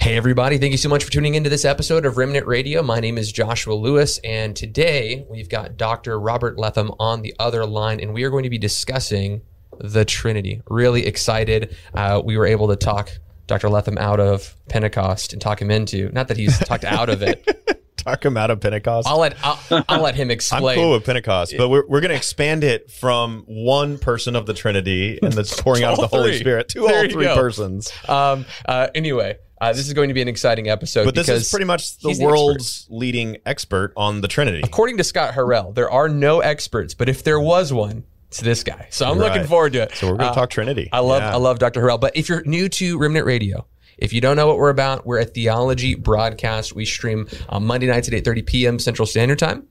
Hey, everybody. Thank you so much for tuning into this episode of Remnant Radio. My name is Joshua Lewis, and today we've got Dr. Robert Letham on the other line, and we are going to be discussing the Trinity. Really excited. Uh, we were able to talk Dr. Letham out of Pentecost and talk him into, not that he's talked out of it. talk him out of Pentecost. I'll let I'll, I'll let him explain. I'm cool with Pentecost, but we're, we're going to expand it from one person of the Trinity and the pouring out of the Holy three. Spirit to There all three go. persons. Um, uh, anyway, uh, this is going to be an exciting episode. But this is pretty much the world's leading expert on the Trinity. According to Scott Harrower, there are no experts, but if there was one, it's this guy. So I'm looking forward to it. So we're going Uh, to talk Trinity. I love Yeah. I love Dr. Harrower. But if you're new to Remnant Radio, if you don't know what we're about, we're a theology broadcast. We stream on Monday nights at 8:30 p.m. Central Standard Time.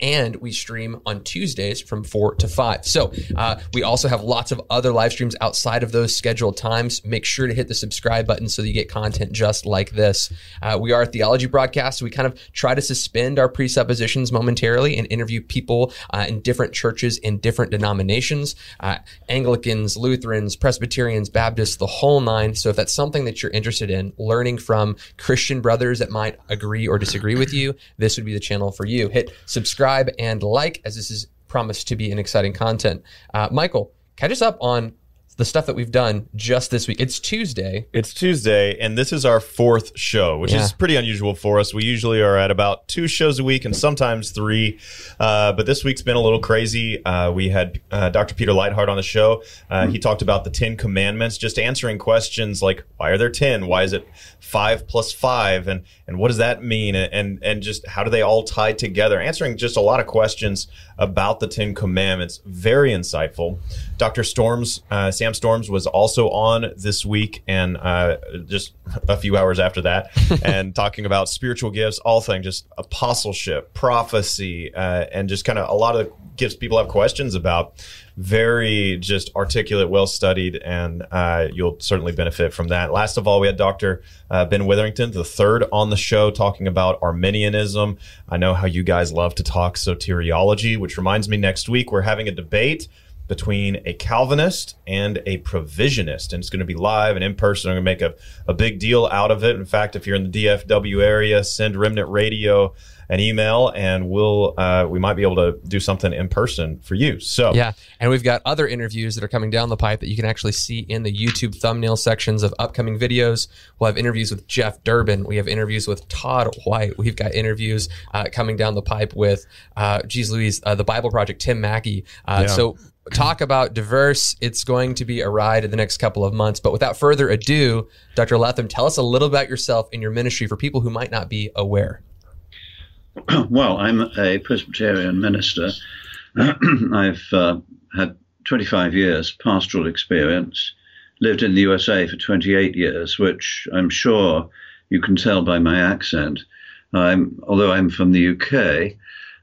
And we stream on Tuesdays from 4 to 5. So uh, we also have lots of other live streams outside of those scheduled times. Make sure to hit the subscribe button so that you get content just like this. Uh, we are a theology broadcast. So we kind of try to suspend our presuppositions momentarily and interview people uh, in different churches in different denominations uh, Anglicans, Lutherans, Presbyterians, Baptists, the whole nine. So if that's something that you're interested in, learning from Christian brothers that might agree or disagree with you, this would be the channel for you. Hit subscribe and like, as this is promised to be an exciting content. Uh, Michael, catch us up on the stuff that we've done just this week. It's Tuesday. It's Tuesday, and this is our fourth show, which Yeah. is pretty unusual for us. We usually are at about two shows a week and sometimes three. Uh, but this week's been a little crazy. Uh, we had uh, Dr. Peter Leithart on the show. Uh, He talked about the Ten Commandments, just answering questions like, why are there 10? Why is it five plus five? And, and what does that mean? And, and just how do they all tie together? Answering just a lot of questions about the Ten Commandments. Very insightful. Dr. Storms, uh, Sam Storms was also on this week and uh, just a few hours after that and talking about spiritual gifts, all things, just apostleship, prophecy, uh, and just kind of a lot of gifts people have questions about. Very just articulate, well studied, and uh, you'll certainly benefit from that. Last of all, we had Dr. Uh, Ben Witherington, the third on the show, talking about Arminianism. I know how you guys love to talk soteriology, which reminds me next week we're having a debate between a Calvinist and a provisionist. And it's going to be live and in person. I'm going to make a, a big deal out of it. In fact, if you're in the DFW area, send Remnant Radio an email and we'll uh, we might be able to do something in person for you. So Yeah. And we've got other interviews that are coming down the pipe that you can actually see in the YouTube thumbnail sections of upcoming videos. We'll have interviews with Jeff Durbin. We have interviews with Todd White. We've got interviews uh, coming down the pipe with, uh, geez Louise, uh, the Bible Project, Tim Mackie. Uh, Yeah. So talk about diverse. It's going to be a ride in the next couple of months. But without further ado, Dr. Letham, tell us a little about yourself and your ministry for people who might not be aware. Well, I'm a Presbyterian minister. I've uh, had 25 years pastoral experience, lived in the USA for 28 years, which I'm sure you can tell by my accent. I'm, although I'm from the UK,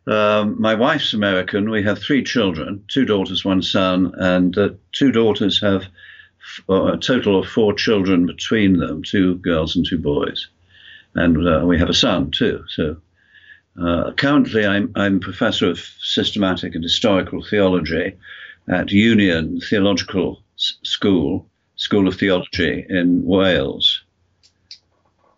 um, my wife's American. We have three children two daughters, one son, and uh, two daughters have f- uh, a total of four children between them two girls and two boys. And uh, we have a son too. So uh, currently, I'm, I'm professor of systematic and historical theology at Union Theological S- School, School of Theology in Wales.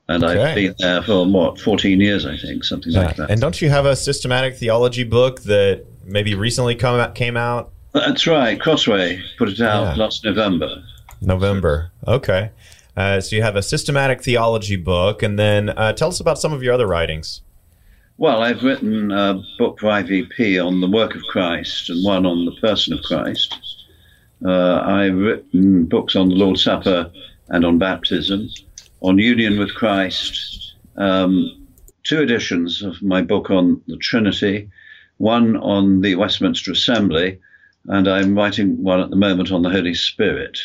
And I've been there for what, 14 years, I think, something like that. And don't you have a systematic theology book that maybe recently come out, came out That's right. Crossway put it out Yeah. last November. November? Okay. Uh, so you have a systematic theology book, and then uh, tell us about some of your other writings. Well, I've written a book for IVP on the work of Christ and one on the person of Christ. Uh, I've written books on the Lord's Supper and on baptism, on union with Christ, um, two editions of my book on the Trinity, one on the Westminster Assembly, and I'm writing one at the moment on the Holy Spirit.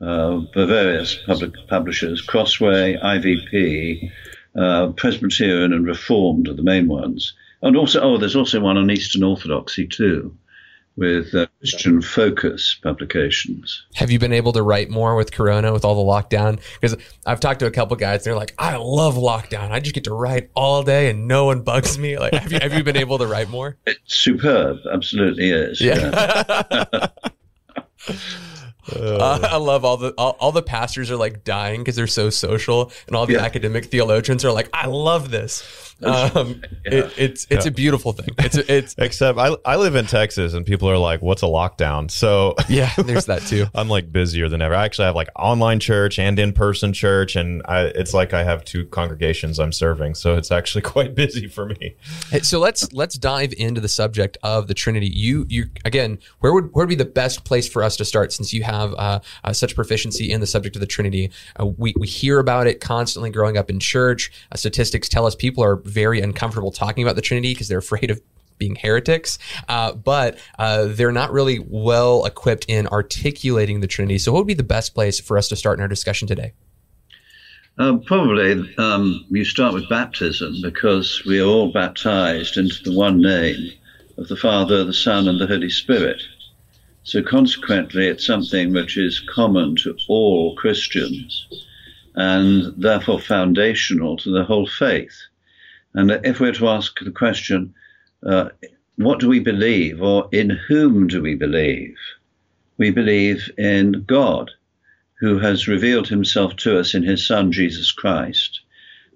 Uh, for various public publishers, Crossway, IVP, uh, Presbyterian, and Reformed are the main ones. And also, oh, there's also one on Eastern Orthodoxy too with uh, Christian Focus publications. Have you been able to write more with Corona with all the lockdown? Because I've talked to a couple guys, they're like, "I love lockdown. I just get to write all day and no one bugs me." Like, have you have you been able to write more? It's superb, absolutely is. Yeah. yeah. Uh, I love all the all, all, the pastors are like dying because they're so social, and all the yeah. academic theologians are like, "I love this." Um, yeah. it, it's it's yeah. a beautiful thing. It's it's except I I live in Texas, and people are like, "What's a lockdown?" So yeah, there's that too. I'm like busier than ever. I actually have like online church and in person church, and I, it's like I have two congregations I'm serving, so it's actually quite busy for me. Hey, so let's let's dive into the subject of the Trinity. You you again, where would where would be the best place for us to start since you have uh, uh, such proficiency in the subject of the Trinity. Uh, we, we hear about it constantly growing up in church. Uh, statistics tell us people are very uncomfortable talking about the Trinity because they're afraid of being heretics, uh, but uh, they're not really well equipped in articulating the Trinity. So, what would be the best place for us to start in our discussion today? Uh, probably um, you start with baptism because we are all baptized into the one name of the Father, the Son, and the Holy Spirit. So consequently, it's something which is common to all Christians and therefore foundational to the whole faith. And if we're to ask the question, uh, what do we believe or in whom do we believe? We believe in God, who has revealed himself to us in his Son, Jesus Christ,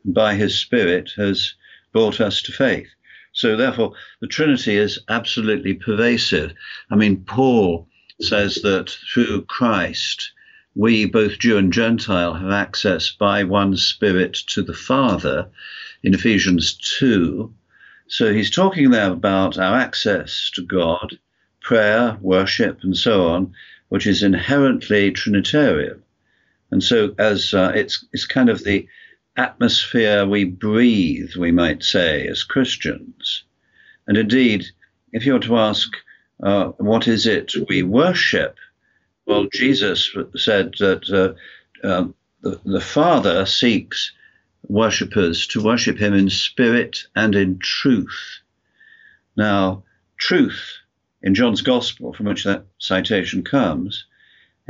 and by his Spirit has brought us to faith. So therefore, the Trinity is absolutely pervasive. I mean, Paul says that through Christ, we, both Jew and Gentile, have access by one Spirit to the Father in Ephesians 2. So he's talking there about our access to God, prayer, worship, and so on, which is inherently Trinitarian. And so, as uh, it's, it's kind of the atmosphere we breathe, we might say, as Christians. And indeed, if you were to ask, uh, what is it we worship? Well, Jesus said that uh, uh, the, the Father seeks worshippers to worship him in spirit and in truth. Now, truth in John's Gospel, from which that citation comes,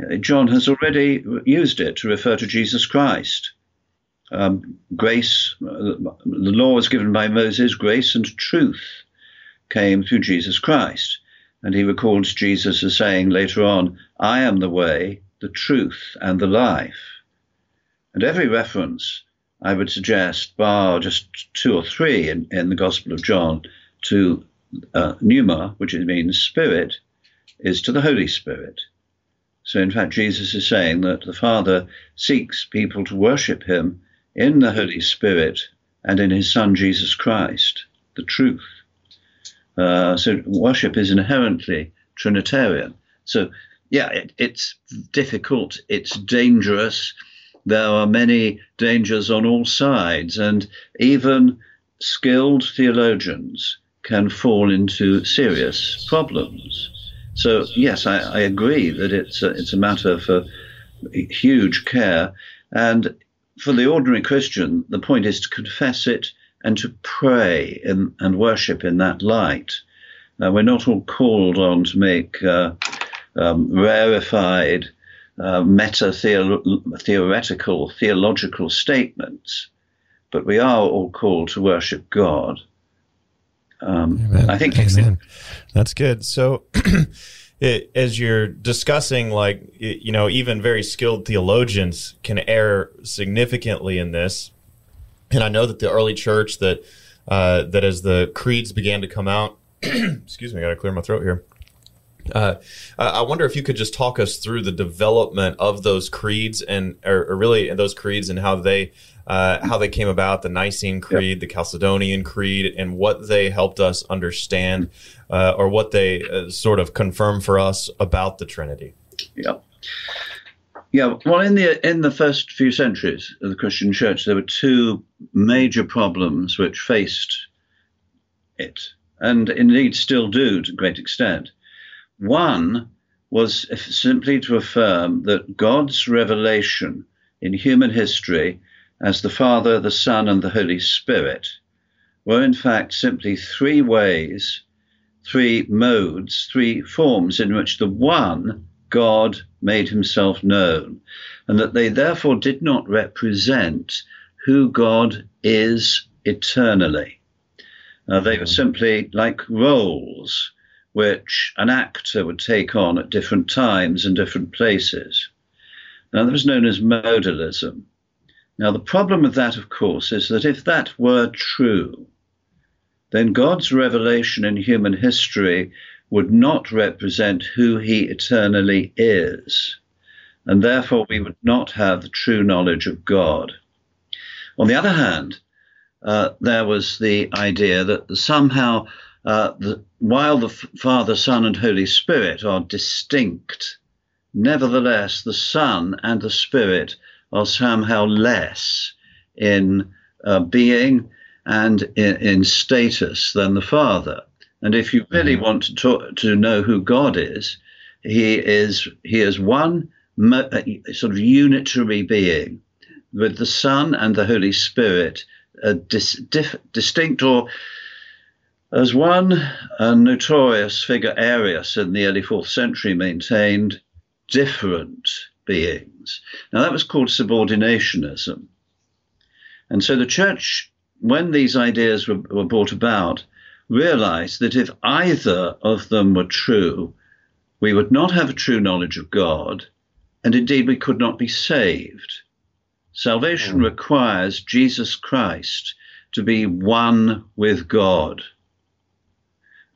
uh, John has already used it to refer to Jesus Christ um, grace, uh, the law was given by Moses, grace and truth came through Jesus Christ. And he records Jesus as saying later on, I am the way, the truth, and the life. And every reference, I would suggest, bar just two or three in, in the Gospel of John, to uh, pneuma, which means spirit, is to the Holy Spirit. So, in fact, Jesus is saying that the Father seeks people to worship him in the Holy Spirit and in his Son Jesus Christ, the truth. Uh, so worship is inherently Trinitarian. So, yeah, it, it's difficult, it's dangerous. There are many dangers on all sides, and even skilled theologians can fall into serious problems. So, yes, I, I agree that it's a, it's a matter for huge care. And for the ordinary Christian, the point is to confess it and to pray in, and worship in that light. Uh, we're not all called on to make uh, um, rarefied, uh, meta theoretical, theological statements, but we are all called to worship God. Um, I think that's good. So, it, as you're discussing, like, you know, even very skilled theologians can err significantly in this. And I know that the early church that, uh, that as the creeds began to come out, excuse me, I got to clear my throat here. Uh, I wonder if you could just talk us through the development of those creeds and, or, or really those creeds and how they, uh, how they came about, the Nicene Creed, yep. the Chalcedonian Creed, and what they helped us understand uh, or what they uh, sort of confirm for us about the Trinity. Yeah. Yeah, well, in the in the first few centuries of the Christian Church, there were two major problems which faced it, and indeed still do to a great extent. One was simply to affirm that God's revelation in human history as the Father, the Son, and the Holy Spirit were in fact simply three ways, three modes, three forms in which the one God made himself known, and that they therefore did not represent who God is eternally. Uh, they were simply like roles which an actor would take on at different times and different places. Now, that was known as modalism. Now, the problem with that, of course, is that if that were true, then God's revelation in human history would not represent who he eternally is, and therefore we would not have the true knowledge of God. On the other hand, uh, there was the idea that somehow, uh, the, while the Father, Son, and Holy Spirit are distinct, nevertheless the Son and the Spirit are somehow less in uh, being and in, in status than the Father. And if you really mm-hmm. want to talk, to know who God is, he is he is one uh, sort of unitary being, with the Son and the Holy Spirit dis, dif, distinct, or as one notorious figure Arius in the early fourth century maintained, different beings. Now that was called subordinationism, and so the church, when these ideas were, were brought about, realized that if either of them were true, we would not have a true knowledge of God, and indeed we could not be saved. Salvation mm. requires Jesus Christ to be one with God.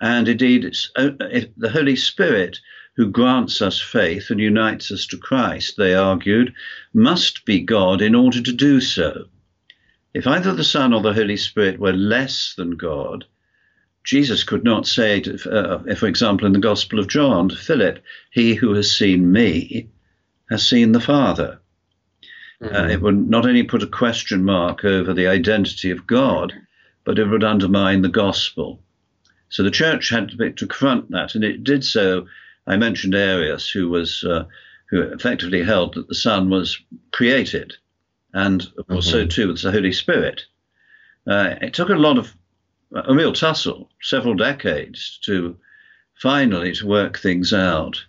And indeed, it's, uh, the Holy Spirit, who grants us faith and unites us to Christ, they argued, must be God in order to do so. If either the Son or the Holy Spirit were less than God, Jesus could not say, to, uh, for example, in the Gospel of John to Philip, He who has seen me has seen the Father. Uh, mm-hmm. Uh, it would not only put a question mark over the identity of God, but it would undermine the gospel. So the church had to, to confront that, and it did so. I mentioned Arius, who was uh, who effectively held that the Son was created, and of course mm-hmm. so too was the Holy Spirit. Uh, it took a lot of a real tussle, several decades to finally to work things out.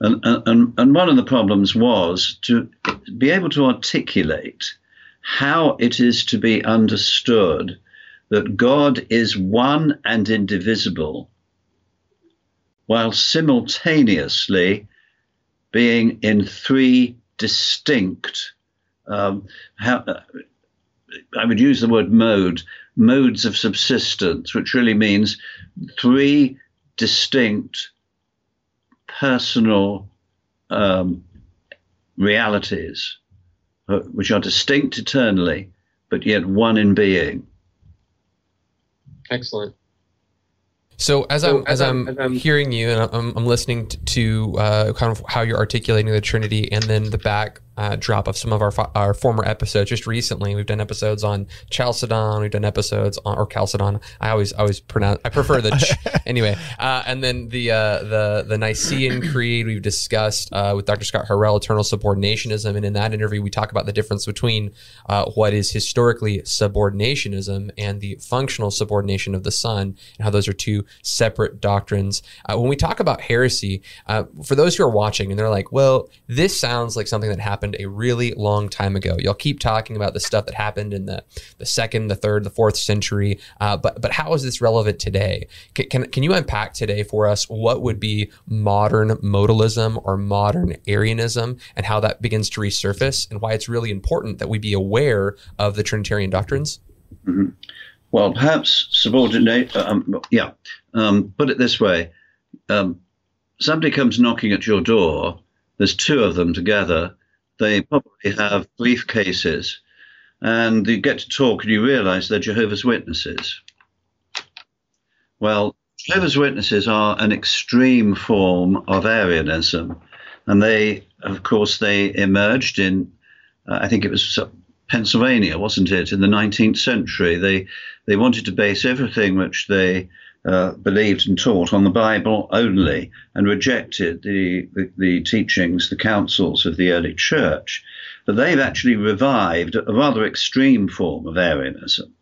And, and, and one of the problems was to be able to articulate how it is to be understood that God is one and indivisible, while simultaneously being in three distinct, um, how, I would use the word mode, modes of subsistence, which really means three distinct personal um, realities, uh, which are distinct eternally, but yet one in being. Excellent. So as I'm as, I'm, I'm hearing you and I'm, I'm listening to uh, kind of how you're articulating the Trinity, and then the back uh, drop of some of our our former episodes. Just recently, we've done episodes on Chalcedon. We've done episodes on or Chalcedon. I always always pronounce. I prefer the ch- anyway. Uh, and then the uh, the the Nicene Creed we've discussed uh, with Dr. Scott Harrower, eternal subordinationism, and in that interview we talk about the difference between uh, what is historically subordinationism and the functional subordination of the Son, and how those are two separate doctrines. Uh, when we talk about heresy, for those who are watching and they're like, "Well, this sounds like something that happened." Happened a really long time ago. Y'all keep talking about the stuff that happened in the, the second, the third, the fourth century, uh, but but how is this relevant today? Can, can, you unpack today for us what would be modern modalism or modern Arianism and how that begins to resurface and why it's really important that we be aware of the Trinitarian doctrines? Mm-hmm. Well, perhaps subordinate. Um, yeah, um, put it this way: um, somebody comes knocking at your door. There's two of them together they probably have briefcases and you get to talk and you realize they're Jehovah's Witnesses. Well, Jehovah's Witnesses are an extreme form of Arianism. and they, of course, they emerged in, uh, I think it was Pennsylvania, wasn't it, in the 19th century? They they wanted to base everything which they uh, believed and taught on the Bible only, and rejected the, the, the teachings, the councils of the early church. But they've actually revived a rather extreme form of Arianism.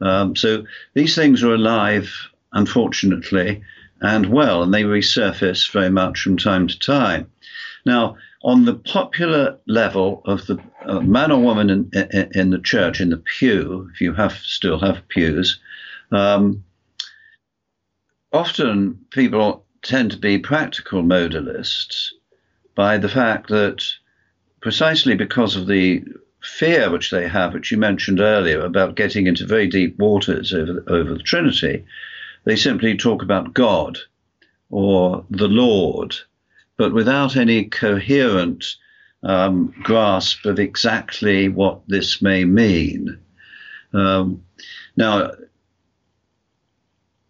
Um, so these things are alive, unfortunately, and well, and they resurface very much from time to time. Now, on the popular level of the uh, man or woman in, in, in, the church, in the pew, if you have still have pews, um, often people tend to be practical modalists by the fact that precisely because of the fear which they have, which you mentioned earlier, about getting into very deep waters over, over the Trinity, they simply talk about God or the Lord, but without any coherent um, grasp of exactly what this may mean. Um, now,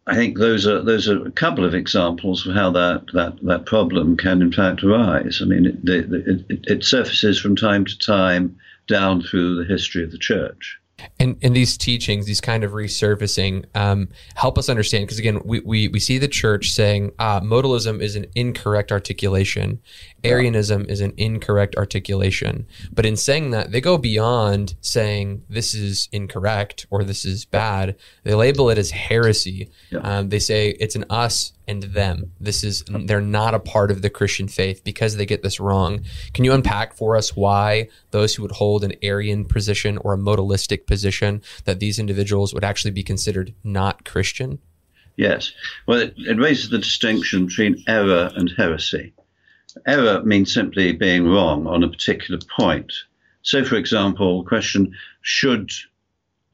I think those are those are a couple of examples of how that that, that problem can in fact arise. I mean, it, it, it surfaces from time to time down through the history of the church. And, and these teachings, these kind of resurfacing, um, help us understand. Because again, we, we, we see the church saying uh, modalism is an incorrect articulation, Arianism is an incorrect articulation. But in saying that, they go beyond saying this is incorrect or this is bad. They label it as heresy. Yeah. Um, they say it's an us and them. This is they're not a part of the Christian faith because they get this wrong. Can you unpack for us why those who would hold an Arian position or a modalistic position that these individuals would actually be considered not Christian? Yes. Well, it, it raises the distinction between error and heresy. Error means simply being wrong on a particular point. So, for example, the question should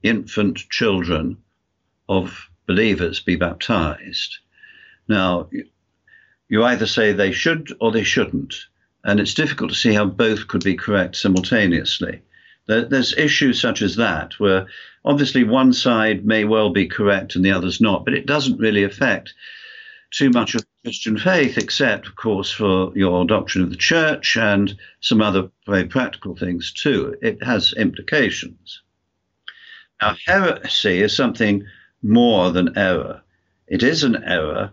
infant children of believers be baptized? Now, you either say they should or they shouldn't, and it's difficult to see how both could be correct simultaneously. There's issues such as that, where obviously one side may well be correct and the other's not, but it doesn't really affect too much of Christian faith, except, of course, for your doctrine of the church and some other very practical things too. It has implications. Now, heresy is something more than error. It is an error,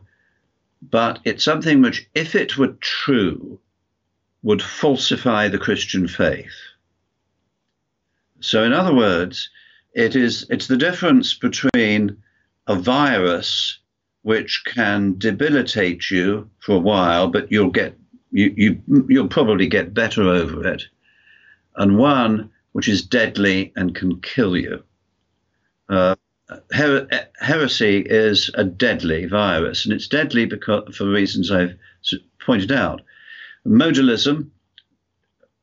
but it's something which, if it were true, would falsify the Christian faith. So, in other words, it is it's the difference between a virus which can debilitate you for a while, but you'll get you, you you'll probably get better over it, and one which is deadly and can kill you. Uh, her- uh, heresy is a deadly virus, and it's deadly because for reasons I've pointed out. Modalism,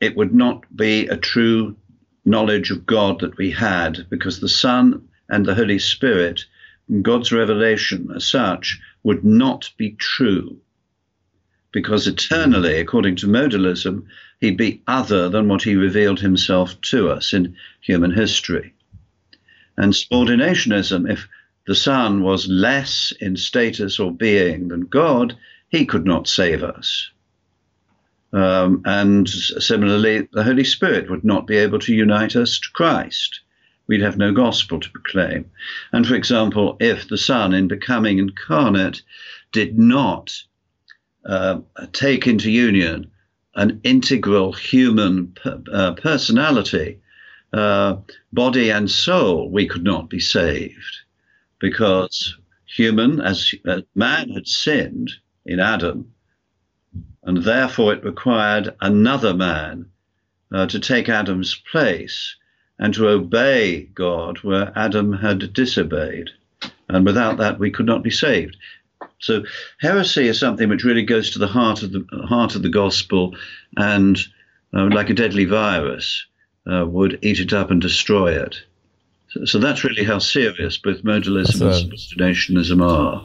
it would not be a true knowledge of God that we had because the Son and the Holy Spirit, God's revelation as such, would not be true. Because eternally, according to modalism, he'd be other than what he revealed himself to us in human history. And subordinationism, if the Son was less in status or being than God, he could not save us. Um, and similarly, the Holy Spirit would not be able to unite us to Christ. We'd have no gospel to proclaim. And for example, if the Son, in becoming incarnate, did not uh, take into union an integral human per, uh, personality uh, body and soul, we could not be saved because human, as man had sinned in Adam, and therefore it required another man uh, to take Adam's place and to obey God where Adam had disobeyed. And without that, we could not be saved. So heresy is something which really goes to the heart of the heart of the gospel, and uh, like a deadly virus, uh, would eat it up and destroy it. So, so that's really how serious both modalism and subordinationism are.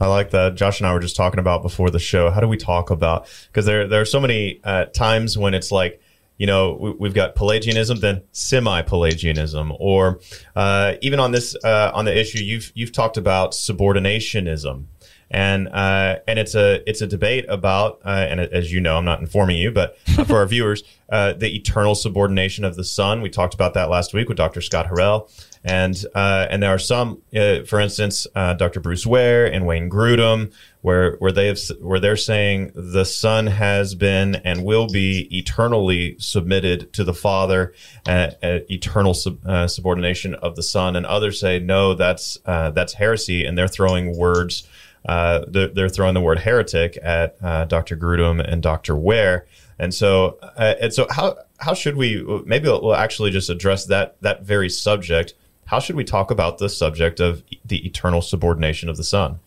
I like that. Josh and I were just talking about before the show. How do we talk about? Because there there are so many uh, times when it's like you know, we, have got Pelagianism, then semi-Pelagianism, or uh, even on this uh, on the issue you've you've talked about subordinationism, and uh, and it's a it's a debate about uh, and as you know, I'm not informing you, but for our viewers, uh, the eternal subordination of the Son. We talked about that last week with Dr. Scott Harrower. And uh, and there are some, uh, for instance, uh, Dr. Bruce Ware and Wayne Grudem, where where they have where they're saying the Son has been and will be eternally submitted to the Father, uh, uh, eternal sub, uh, subordination of the Son, and others say no, that's that's heresy, and they're throwing words. They're, they're, throwing the word heretic at Dr. Grudem and Dr. Ware, and so and so how how should we maybe we'll actually just address that that very subject how should we talk about the subject of the eternal subordination of the Son?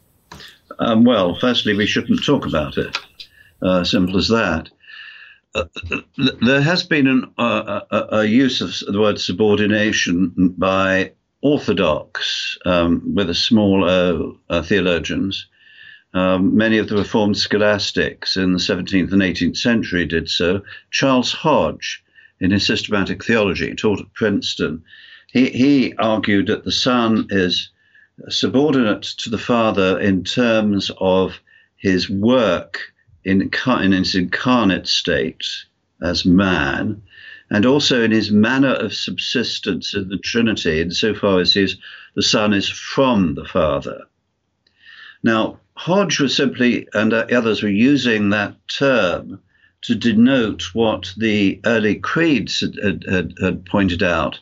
Um, well, firstly, we shouldn't talk about it. Uh, simple as that. Uh, there has been an, uh, a, a, use of the word subordination by Orthodox, um, with a small uh, theologians. Um, many of the Reformed scholastics in the 17th and 18th century did so. Charles Hodge, in his systematic theology, taught at Princeton, he, he argued that the Son is subordinate to the Father in terms of his work in, in his incarnate state as man, and also in his manner of subsistence in the Trinity, insofar as his, the Son is from the Father. Now, Hodge was simply, and uh, others were using that term to denote what the early creeds had, had, had pointed out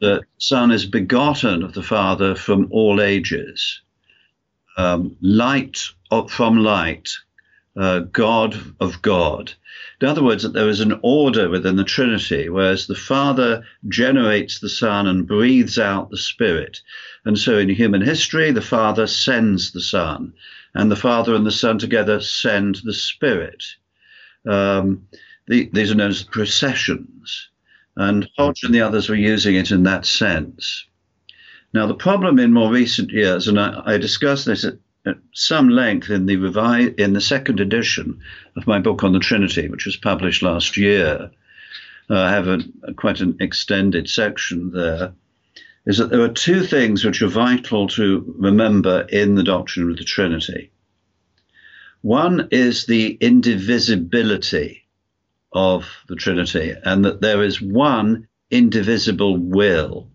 the Son is begotten of the Father from all ages, um, light from light, uh, God of God. In other words, that there is an order within the Trinity, whereas the Father generates the Son and breathes out the Spirit. And so in human history, the Father sends the Son, and the Father and the Son together send the Spirit. Um, the, these are known as processions. And Hodge and the others were using it in that sense. Now, the problem in more recent years, and I, I discussed this at, at, some length in the revi- in the second edition of my book on the Trinity, which was published last year. Uh, I have a, a, quite an extended section there. Is that there are two things which are vital to remember in the doctrine of the Trinity. One is the indivisibility of the Trinity, and that there is one indivisible will.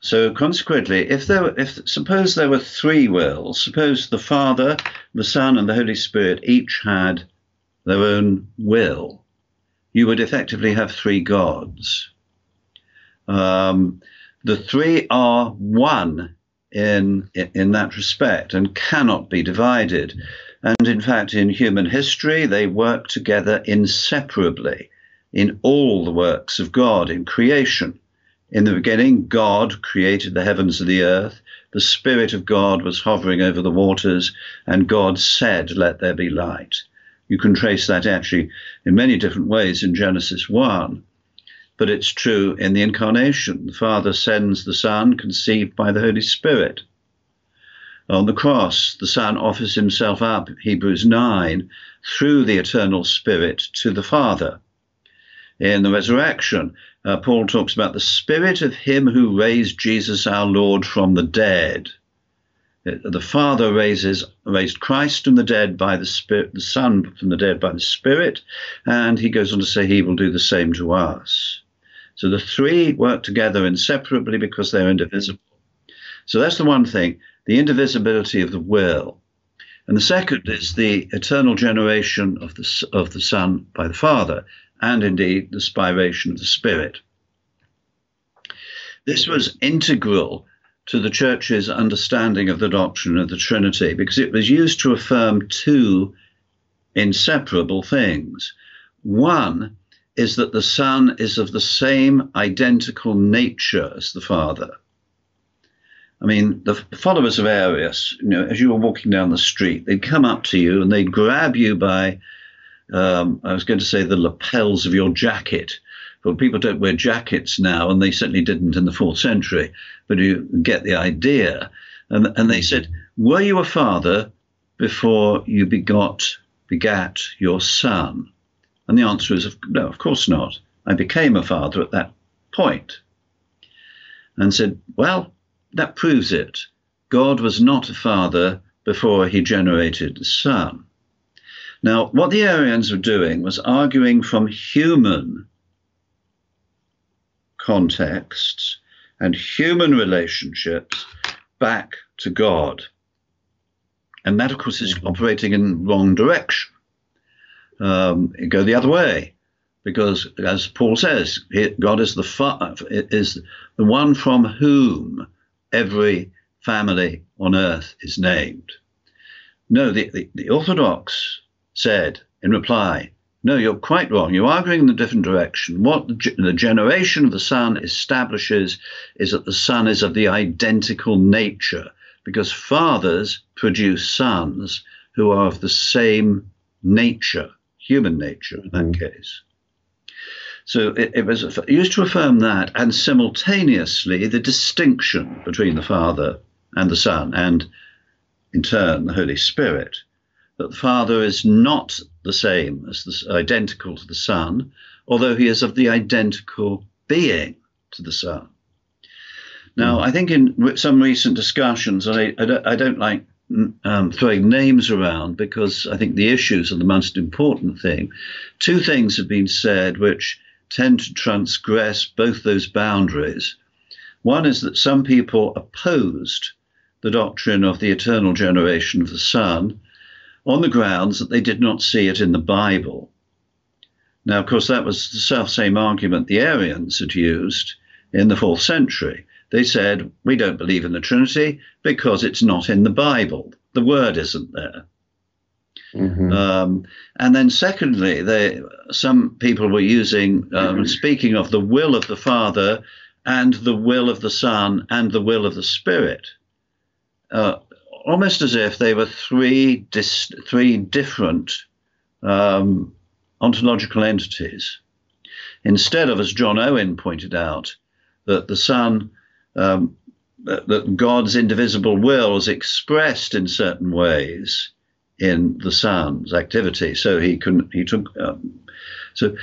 So consequently, if there were, if suppose there were three wills, suppose the Father, the Son, and the Holy Spirit each had their own will, you would effectively have three gods. Um, the three are one in in that respect and cannot be divided. And in fact, in human history, they work together inseparably in all the works of God in creation. In the beginning, God created the heavens and the earth. The Spirit of God was hovering over the waters, and God said, Let there be light. You can trace that actually in many different ways in Genesis 1. But it's true in the incarnation. The Father sends the Son, conceived by the Holy Spirit. On the cross, the Son offers himself up, Hebrews 9, through the eternal Spirit to the Father. In the resurrection, uh, Paul talks about the Spirit of Him who raised Jesus our Lord from the dead. Uh, the Father raises raised Christ from the dead by the Spirit, the Son from the dead by the Spirit, and he goes on to say he will do the same to us. So the three work together inseparably because they're indivisible. So that's the one thing the indivisibility of the will. And the second is the eternal generation of the, of the Son by the Father, and indeed the spiration of the Spirit. This was integral to the Church's understanding of the doctrine of the Trinity because it was used to affirm two inseparable things. One is that the Son is of the same identical nature as the Father. I mean, the followers of Arius, you know, as you were walking down the street, they'd come up to you and they'd grab you by, um, I was going to say, the lapels of your jacket. But people don't wear jackets now, and they certainly didn't in the fourth century. But you get the idea. And, and they said, Were you a father before you begot, begat your son? And the answer is, No, of course not. I became a father at that point. And said, Well, that proves it. God was not a father before he generated the Son. Now, what the Arians were doing was arguing from human contexts and human relationships back to God. And that, of course, is operating in the wrong direction. Um, go the other way, because as Paul says, God is the fa- is the one from whom every family on earth is named. No, the, the, the Orthodox said in reply, no, you're quite wrong. You're arguing in a different direction. What the, the, generation of the Son establishes is that the Son is of the identical nature, because fathers produce sons who are of the same nature, human nature in that mm-hmm. case. So it, it was used to affirm that, and simultaneously the distinction between the Father and the Son, and in turn the Holy Spirit that the Father is not the same as the, identical to the Son, although he is of the identical being to the Son. Now, mm. I think in some recent discussions, I, I, don't, I don't, like um, throwing names around because I think the issues are the most important thing. Two things have been said which tend to transgress both those boundaries. One is that some people opposed the doctrine of the eternal generation of the Son on the grounds that they did not see it in the Bible. Now, of course, that was the self same argument the Arians had used in the fourth century. They said, We don't believe in the Trinity because it's not in the Bible. The word isn't there. Mm-hmm. Um, and then, secondly, they, some people were using, um, mm-hmm. speaking of the will of the Father and the will of the Son and the will of the Spirit. Uh, almost as if they were three dis- three different um, ontological entities. Instead of, as John Owen pointed out, that the Son, um, that, that God's indivisible will is expressed in certain ways in the Son's activity. So he can he took um, so.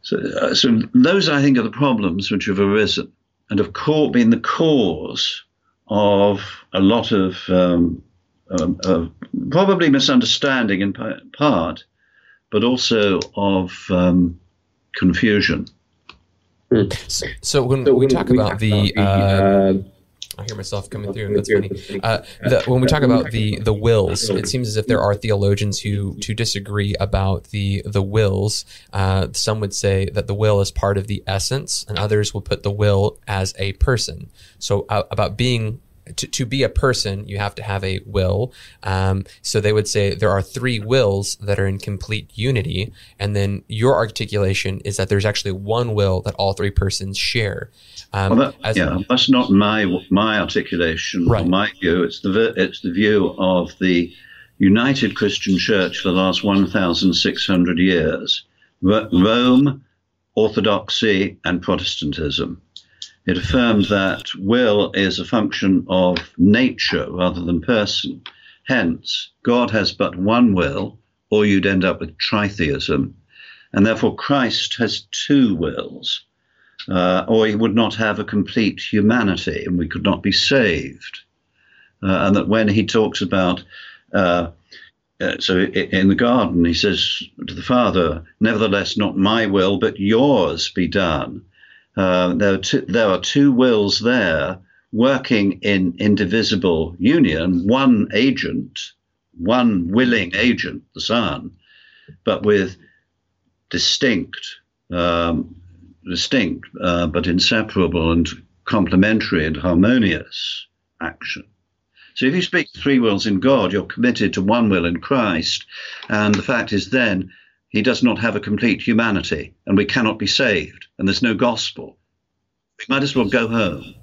So, uh, so those, I think, are the problems which have arisen and have caught, been the cause of a lot of um, uh, probably misunderstanding in part, but also of um, confusion. Hmm. So, when, so we, talk we about talk the, about the uh, I hear myself coming through. And that's funny. Uh, the, when we talk about the the wills, it seems as if there are theologians who to disagree about the the wills. Uh, some would say that the will is part of the essence, and others will put the will as a person. So uh, about being to, to be a person, you have to have a will. Um, so they would say there are three wills that are in complete unity. And then your articulation is that there's actually one will that all three persons share. Um, well, that, yeah, that's not my my articulation right. my view. It's the it's the view of the United Christian Church for the last 1,600 years. Rome, Orthodoxy, and Protestantism. It affirmed that will is a function of nature rather than person. Hence, God has but one will, or you'd end up with tritheism. And therefore, Christ has two wills, uh, or he would not have a complete humanity and we could not be saved. Uh, and that when he talks about, uh, uh so in the garden, he says to the Father, Nevertheless, not my will, but yours be done. Uh, there, are two, there are two wills there working in indivisible union, one agent, one willing agent, the Son, but with distinct, um, distinct uh, but inseparable and complementary and harmonious action. So if you speak three wills in God, you're committed to one will in Christ, and the fact is then he does not have a complete humanity, and we cannot be saved, and there's no gospel. We might as well go home.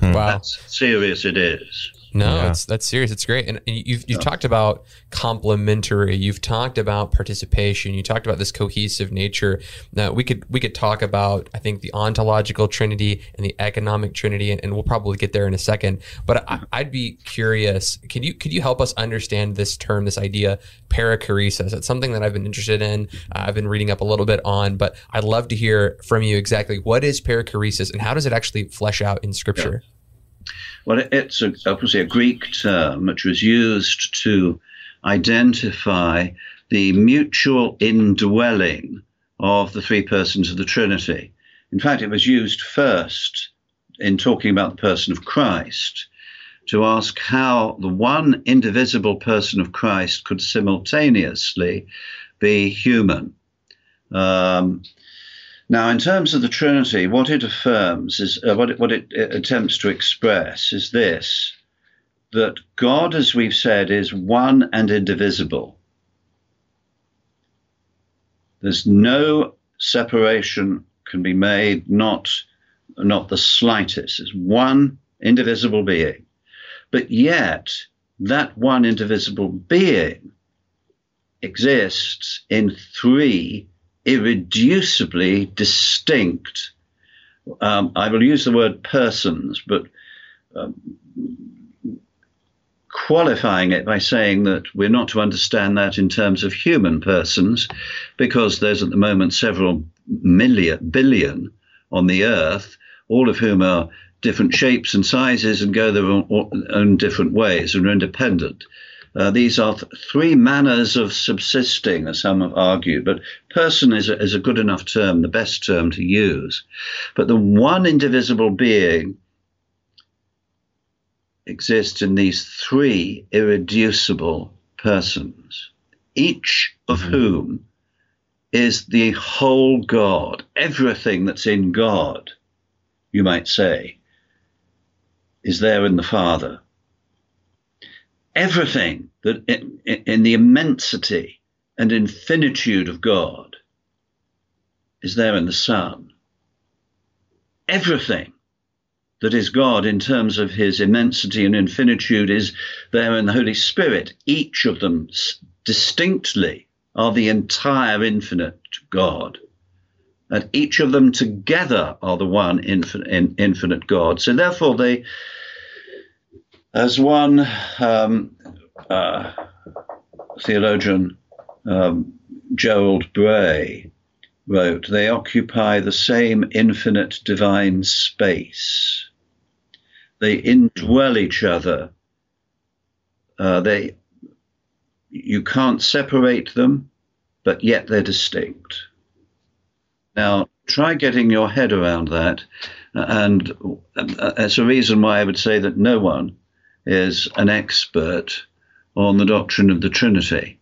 Hmm. Wow. That's serious it is. No, yeah. it's that's serious. It's great, and you've you've yeah. talked about complementary. You've talked about participation. You talked about this cohesive nature. Now we could we could talk about I think the ontological trinity and the economic trinity, and, and we'll probably get there in a second. But I, would be curious. Can you could you help us understand this term, this idea, perichoresis? It's something that I've been interested in. Uh, I've been reading up a little bit on, but I'd love to hear from you exactly what is perichoresis and how does it actually flesh out in Scripture. Yeah. Well, it's a, obviously a Greek term which was used to identify the mutual indwelling of the three persons of the Trinity. In fact, it was used first in talking about the person of Christ to ask how the one indivisible person of Christ could simultaneously be human. Um, now, in terms of the Trinity, what it affirms is uh, what, it, what it, it attempts to express is this that God, as we've said, is one and indivisible. There's no separation can be made, not, not the slightest. It's one indivisible being. But yet, that one indivisible being exists in three irreducibly distinct, um, I will use the word persons, but um, qualifying it by saying that we're not to understand that in terms of human persons, because there's at the moment several million, billion on the earth, all of whom are different shapes and sizes and go their own, own different ways and are independent. Uh, these are th- three manners of subsisting, as some have argued, but person is a, is a good enough term, the best term to use. But the one indivisible being exists in these three irreducible persons, each of mm-hmm. whom is the whole God. Everything that's in God, you might say, is there in the Father everything that in, in the immensity and infinitude of God is there in the Son. Everything that is God in terms of his immensity and infinitude is there in the Holy Spirit. Each of them distinctly are the entire infinite God. And each of them together are the one infinite, infinite God. So therefore, they as one um, uh, theologian, um, Gerald Bray, wrote, they occupy the same infinite divine space. They indwell each other. Uh, they, you can't separate them, but yet they're distinct. Now, try getting your head around that, and uh, that's a reason why I would say that no one is an expert on the doctrine of the Trinity.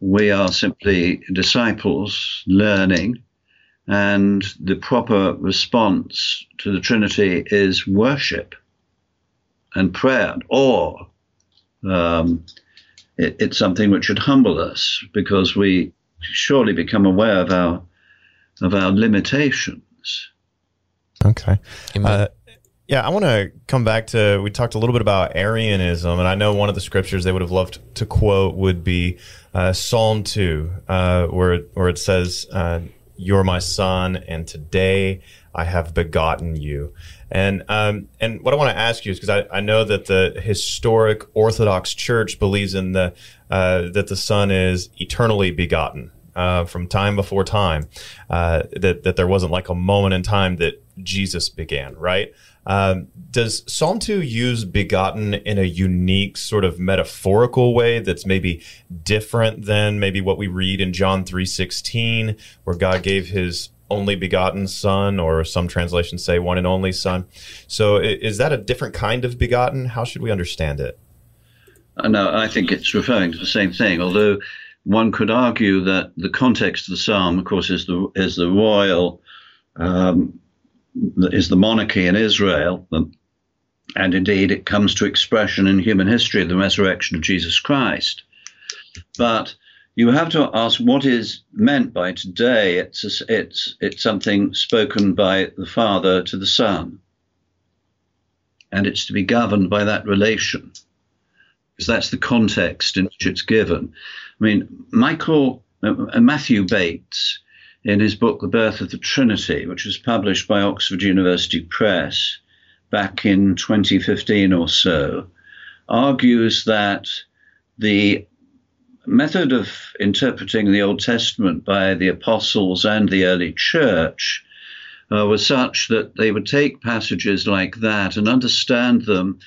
We are simply disciples learning, and the proper response to the Trinity is worship and prayer, or um, it, it's something which should humble us because we surely become aware of our of our limitations. Okay. Uh, yeah, I want to come back to. We talked a little bit about Arianism, and I know one of the scriptures they would have loved to quote would be uh, Psalm two, uh, where where it says, uh, "You're my son, and today I have begotten you." And um, and what I want to ask you is because I, I know that the historic Orthodox Church believes in the uh, that the Son is eternally begotten. Uh, from time before time, uh, that that there wasn't like a moment in time that Jesus began, right? Um, does Psalm 2 use begotten in a unique sort of metaphorical way that's maybe different than maybe what we read in John 3:16 where God gave his only begotten son or some translations say one and only son. So is that a different kind of begotten? How should we understand it? Uh, no, I think it's referring to the same thing, although one could argue that the context of the psalm, of course, is the is the royal um, is the monarchy in Israel. And indeed, it comes to expression in human history, the resurrection of Jesus Christ. But you have to ask what is meant by today. It's, a, it's, it's something spoken by the Father to the Son. And it's to be governed by that relation, because that's the context in which it's given. I mean, Michael, uh, Matthew Bates, in his book, The Birth of the Trinity, which was published by Oxford University Press back in 2015 or so, argues that the method of interpreting the Old Testament by the apostles and the early church uh, was such that they would take passages like that and understand them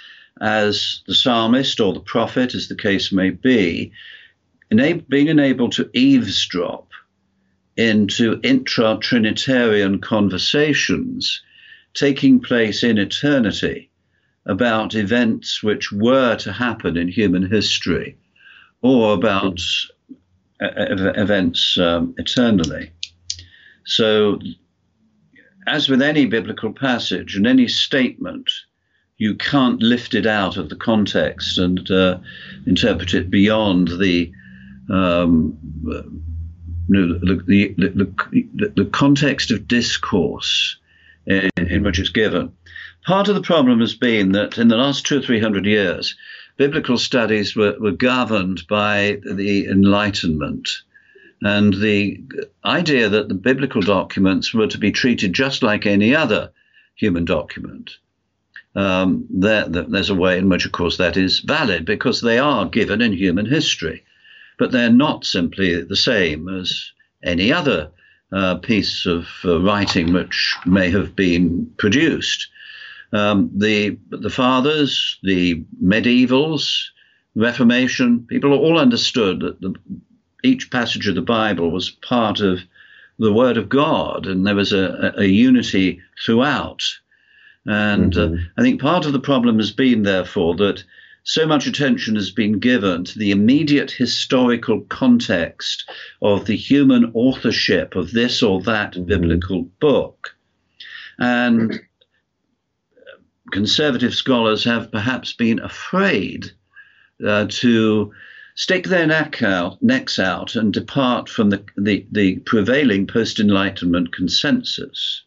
as the psalmist or the prophet, as the case may be, being enabled to eavesdrop into intra Trinitarian conversations taking place in eternity about events which were to happen in human history or about events um, eternally. So, as with any biblical passage and any statement, you can't lift it out of the context and uh, interpret it beyond the, um, the, the, the, the, context of discourse in, in which it's given. Part of the problem has been that in the last two or three hundred years, biblical studies were, were governed by the Enlightenment. And the idea that the biblical documents were to be treated just like any other human document. Um, there, there's a way in which, of course, that is valid because they are given in human history, but they're not simply the same as any other uh, piece of uh, writing which may have been produced. Um, the the fathers, the medievals, Reformation, people all understood that the, each passage of the Bible was part of the Word of God, and there was a, a unity throughout. And uh, mm-hmm. uh, I think part of the problem has been, therefore, that so much attention has been given to the immediate historical context of the human authorship of this or that mm-hmm. biblical book. And conservative scholars have perhaps been afraid uh, to stick their neck out, necks out and depart from the, the, the prevailing post Enlightenment consensus.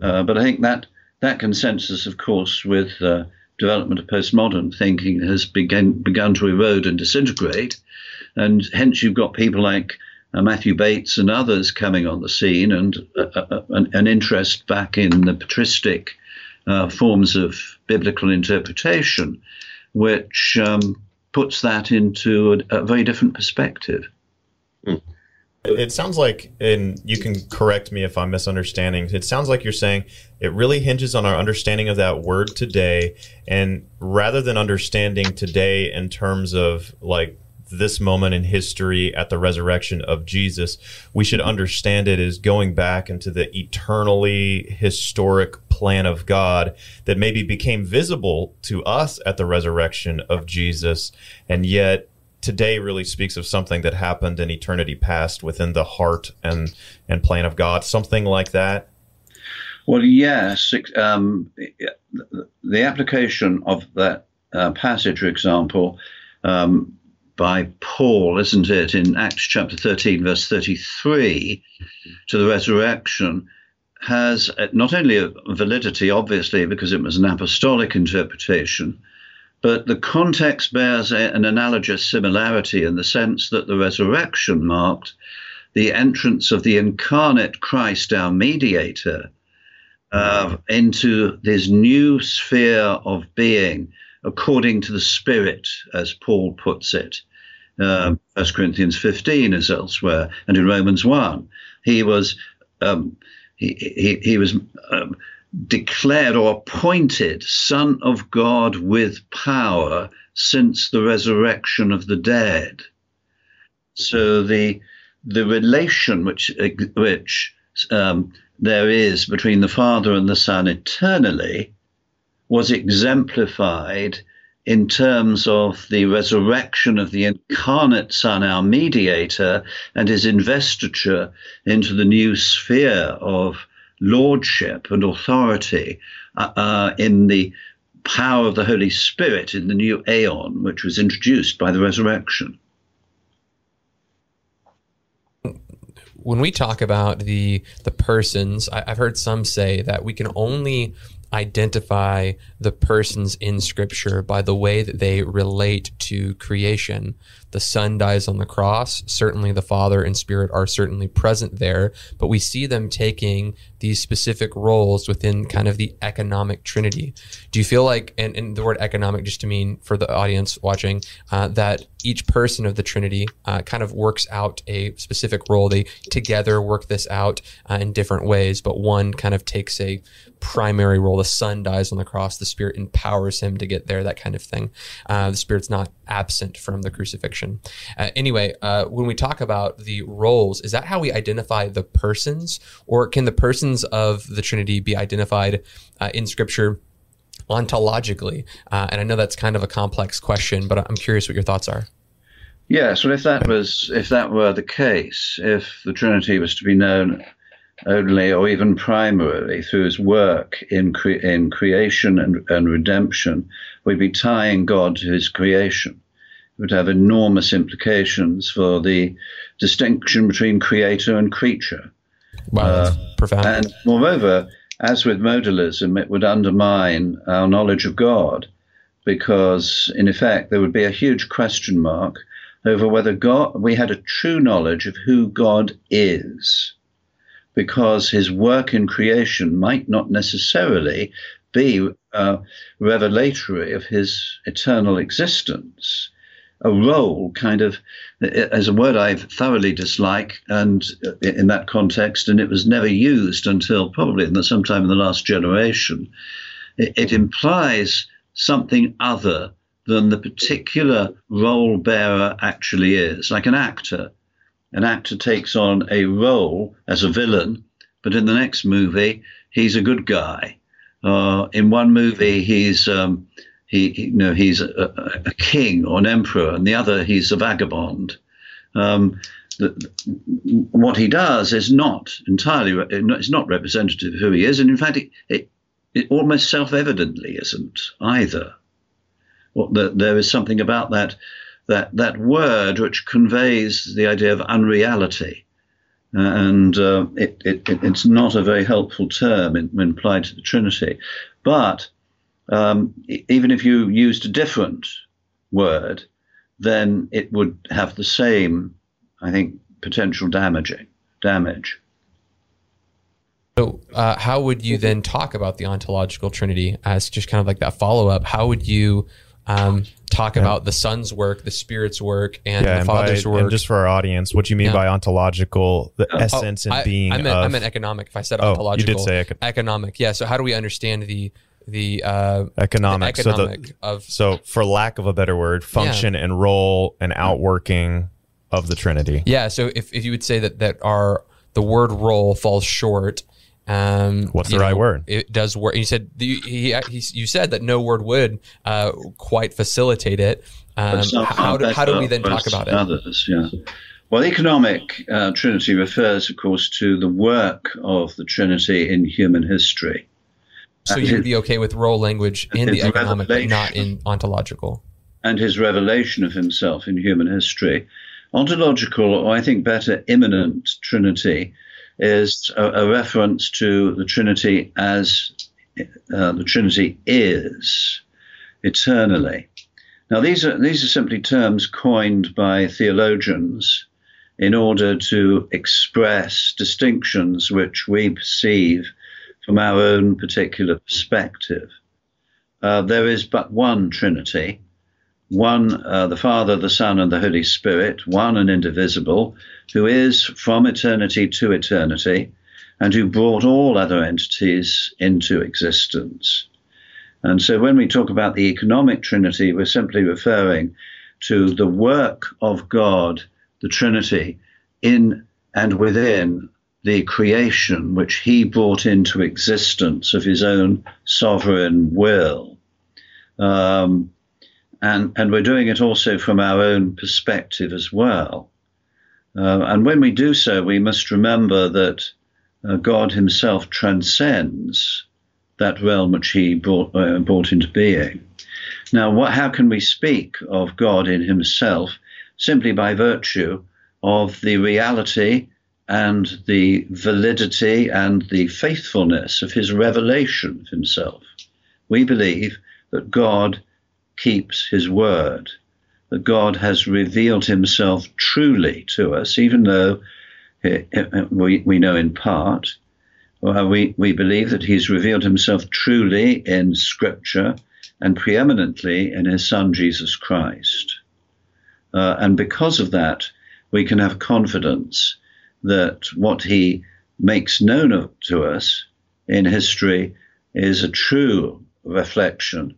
Uh, but I think that that consensus, of course, with uh, development of postmodern thinking, has begun, begun to erode and disintegrate. And hence, you've got people like uh, Matthew Bates and others coming on the scene, and uh, uh, an, an, interest back in the patristic uh, forms of biblical interpretation, which um, puts that into a, a, very different perspective. Mm. It sounds like, and you can correct me if I'm misunderstanding. It sounds like you're saying it really hinges on our understanding of that word today. And rather than understanding today in terms of like this moment in history at the resurrection of Jesus, we should understand it as going back into the eternally historic plan of God that maybe became visible to us at the resurrection of Jesus. And yet today really speaks of something that happened in eternity past within the heart and, and plan of God, something like that. Well, yes. Um, the application of that uh, passage, for example, um, by Paul, isn't it, in Acts chapter 13, verse 33, to the resurrection, has uh, not only a validity, obviously, because it was an apostolic interpretation, but the context bears an analogous similarity in the sense that the resurrection marked the entrance of the incarnate Christ, our mediator, uh, into this new sphere of being according to the Spirit, as Paul puts it um, 1 Corinthians 15 as elsewhere, and in Romans 1. He was um, he, he, he was um, declared or appointed Son of God with power since the resurrection of the dead. So the the relation which which um, there is between the Father and the Son eternally was exemplified in terms of the resurrection of the incarnate Son, our mediator, and his investiture into the new sphere of lordship and authority uh, uh, in the power of the Holy Spirit in the new aeon, which was introduced by the resurrection. When we talk about the the persons, I, I've heard some say that we can only identify the persons in scripture by the way that they relate to creation. The son dies on the cross. Certainly the father and spirit are certainly present there, but we see them taking these specific roles within kind of the economic trinity. Do you feel like, and, and the word economic just to mean for the audience watching, uh, that each person of the Trinity uh, kind of works out a specific role. They together work this out uh, in different ways, but one kind of takes a primary role. The Son dies on the cross, the Spirit empowers him to get there, that kind of thing. Uh, the Spirit's not absent from the crucifixion. Uh, anyway, uh, when we talk about the roles, is that how we identify the persons, or can the persons of the Trinity be identified uh, in Scripture? ontologically? Uh, and I know that's kind of a complex question, but I'm curious what your thoughts are. Yes, well, if that was if that were the case, if the Trinity was to be known only or even primarily through his work in cre- in creation and, and redemption, we'd be tying God to his creation. It would have enormous implications for the distinction between creator and creature. Wow, uh, profound. And moreover, as with modalism, it would undermine our knowledge of God because, in effect, there would be a huge question mark over whether God, we had a true knowledge of who God is, because his work in creation might not necessarily be uh, revelatory of his eternal existence a role kind of as a word I thoroughly dislike and uh, in that context, and it was never used until probably in the, sometime in the last generation. It, it implies something other than the particular role bearer actually is, like an actor. An actor takes on a role as a villain, but in the next movie, he's a good guy. Uh, in one movie, he's um, he, you know, he's a, a, king or an emperor, and the other he's a vagabond. Um, the, what he does is not entirely, it's not representative of who he is, and in fact, it, it, it almost self-evidently isn't either. The, there is something about that that that word which conveys the idea of unreality, and uh, it, it, it's not a very helpful term in, when applied to the Trinity. But um, even if you used a different word, then it would have the same, I think, potential damaging damage. So, uh, how would you then talk about the ontological trinity as just kind of like that follow up? How would you um, talk yeah. about the Son's work, the Spirit's work, and yeah, the Father's by, work? And just for our audience, what do you mean yeah. by ontological? The oh, essence and being. I meant, of, I meant economic. If I said oh, ontological, you did say econ- economic. Yeah. So, how do we understand the the uh, economic, the economic so the, of so for lack of a better word, function and role and outworking of the Trinity. Yeah. So if, if you would say that that our the word role falls short. Um, What's the right word? It does work. You said he, he, he, you said that no word would uh, quite facilitate it. Um, how, do, how do we then talk about it? Others, yeah. Well, economic uh, Trinity refers, of course, to the work of the Trinity in human history. So you'd be okay with role language in the economic, but not in ontological. And his revelation of himself in human history. Ontological, or I think better, immanent Trinity, is a, a reference to the Trinity as uh, the Trinity is eternally. Now, these are, these are simply terms coined by theologians in order to express distinctions which we perceive from our own particular perspective. Uh, there is but one Trinity, one, uh, the Father, the Son, and the Holy Spirit, one and indivisible, who is from eternity to eternity, and who brought all other entities into existence. And so when we talk about the economic Trinity, we're simply referring to the work of God, the Trinity, in and within the creation which he brought into existence of his own sovereign will. Um, and, and we're doing it also from our own perspective as well. Uh, and when we do so, we must remember that uh, God himself transcends that realm which he brought, uh, brought into being. Now, what, how can we speak of God in himself? Simply by virtue of the reality and the validity and the faithfulness of his revelation of himself. We believe that God keeps his word, that God has revealed himself truly to us, even though we, know in part. Well, we, we believe that he's revealed himself truly in Scripture and preeminently in his Son, Jesus Christ. Uh, and because of that, we can have confidence that what he makes known to us in history is a true reflection,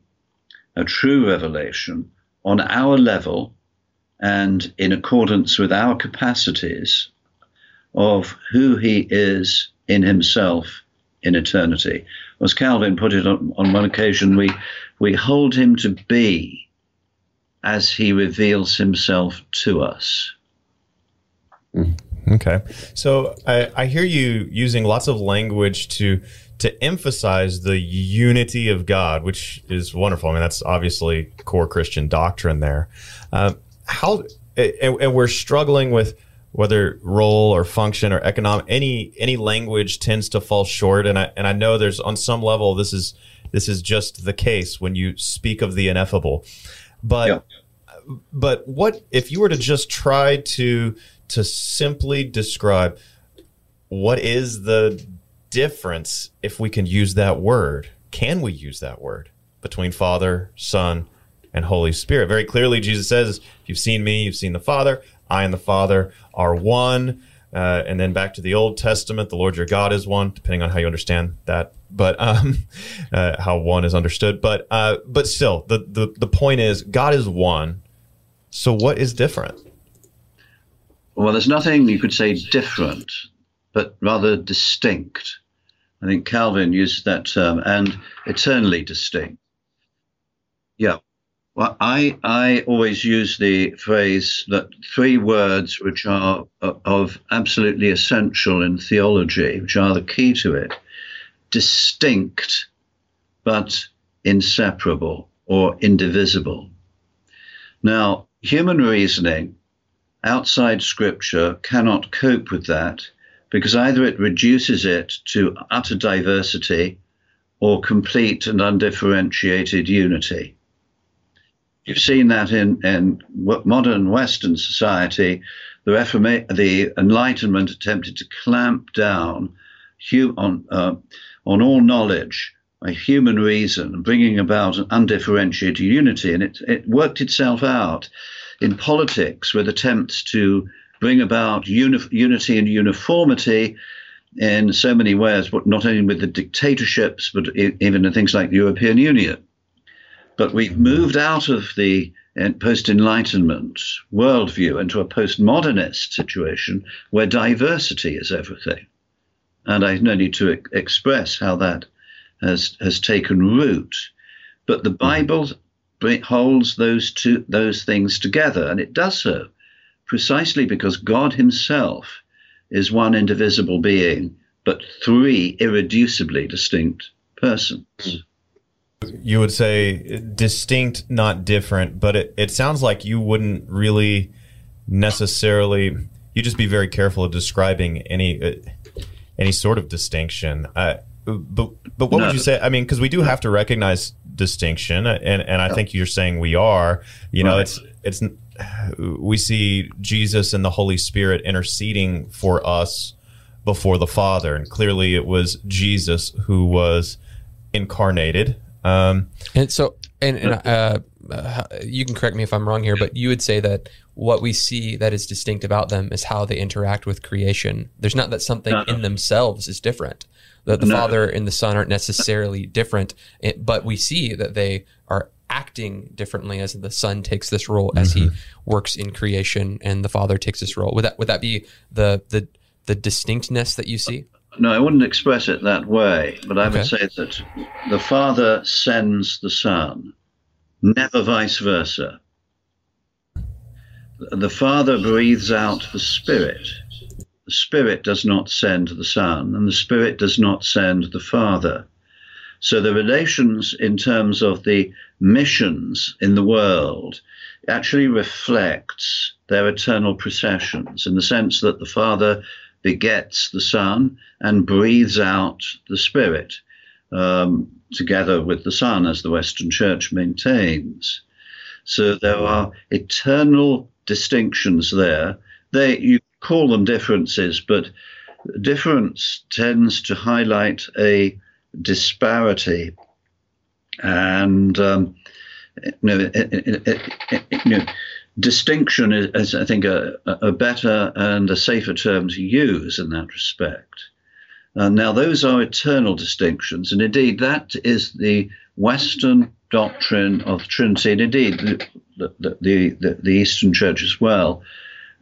a true revelation on our level and in accordance with our capacities of who he is in himself in eternity. As Calvin put it on, on one occasion, we, we hold him to be as he reveals himself to us. Mm, okay. So I, I hear you using lots of language to to emphasize the unity of God, which is wonderful. I mean, that's obviously core Christian doctrine there. Uh, how and, and we're struggling with whether role or function or economic any any language tends to fall short and I and I know there's on some level this is this is just the case when you speak of the ineffable but yeah. but what if you were to just try to to simply describe what is the difference if we can use that word can we use that word between father son and holy spirit very clearly jesus says you've seen me you've seen the father I and the Father are one. Uh, and then back to the Old Testament, the Lord your God is one, depending on how you understand that. But um, uh, how one is understood. But uh, but still, the, the the point is God is one. So what is different? Well, there's nothing you could say different, but rather distinct. I think Calvin used that term, and eternally distinct. Yeah, well, I, I always use the phrase that three words which are uh, of absolutely essential in theology, which are the key to it distinct but inseparable or indivisible. Now, human reasoning outside scripture cannot cope with that because either it reduces it to utter diversity or complete and undifferentiated unity. You've seen that in, in modern Western society. The, Reforma- the Enlightenment attempted to clamp down on, uh, on all knowledge by human reason, bringing about an undifferentiated unity. And it, it worked itself out in politics with attempts to bring about uni- unity and uniformity in so many ways, but not only with the dictatorships, but even in things like the European Union. But we've moved out of the uh, post Enlightenment worldview into a postmodernist situation where diversity is everything. And I no need to express how that has, has taken root. But the Bible holds those two those things together, and it does so precisely because God Himself is one indivisible being, but three irreducibly distinct persons. You would say distinct, not different, but it, it sounds like you wouldn't really necessarily. You just be very careful of describing any uh, any sort of distinction. Uh, but but what no. would you say? I mean, because we do have to recognize distinction, and and I think you're saying we are. You know, right. it's it's we see Jesus and the Holy Spirit interceding for us before the Father, and clearly it was Jesus who was incarnated um, and so, and, and uh, uh, you can correct me if I'm wrong here, but you would say that what we see that is distinct about them is how they interact with creation. There's not that something no. in themselves is different. That the no. Father and the Son aren't necessarily different, but we see that they are acting differently as the Son takes this role mm-hmm. as he mm-hmm. works in creation, and the Father takes this role. Would that would that be the the the distinctness that you see? No, I wouldn't express it that way, but I okay. would say that the Father sends the Son, never vice versa. The Father breathes out the Spirit. The Spirit does not send the Son, and the Spirit does not send the Father. So the relations in terms of the missions in the world actually reflects their eternal processions in the sense that the Father begets the Son and breathes out the Spirit, um, together with the Son, as the Western Church maintains. So there are eternal distinctions there. They you call them differences, but difference tends to highlight a disparity, and um, you know, it, it, it, you know, distinction is, is I think, a, a, better and a safer term to use in that respect. Uh, now, those are eternal distinctions, and indeed, that is the Western doctrine of Trinity, and indeed, the, the, the, the Eastern Church as well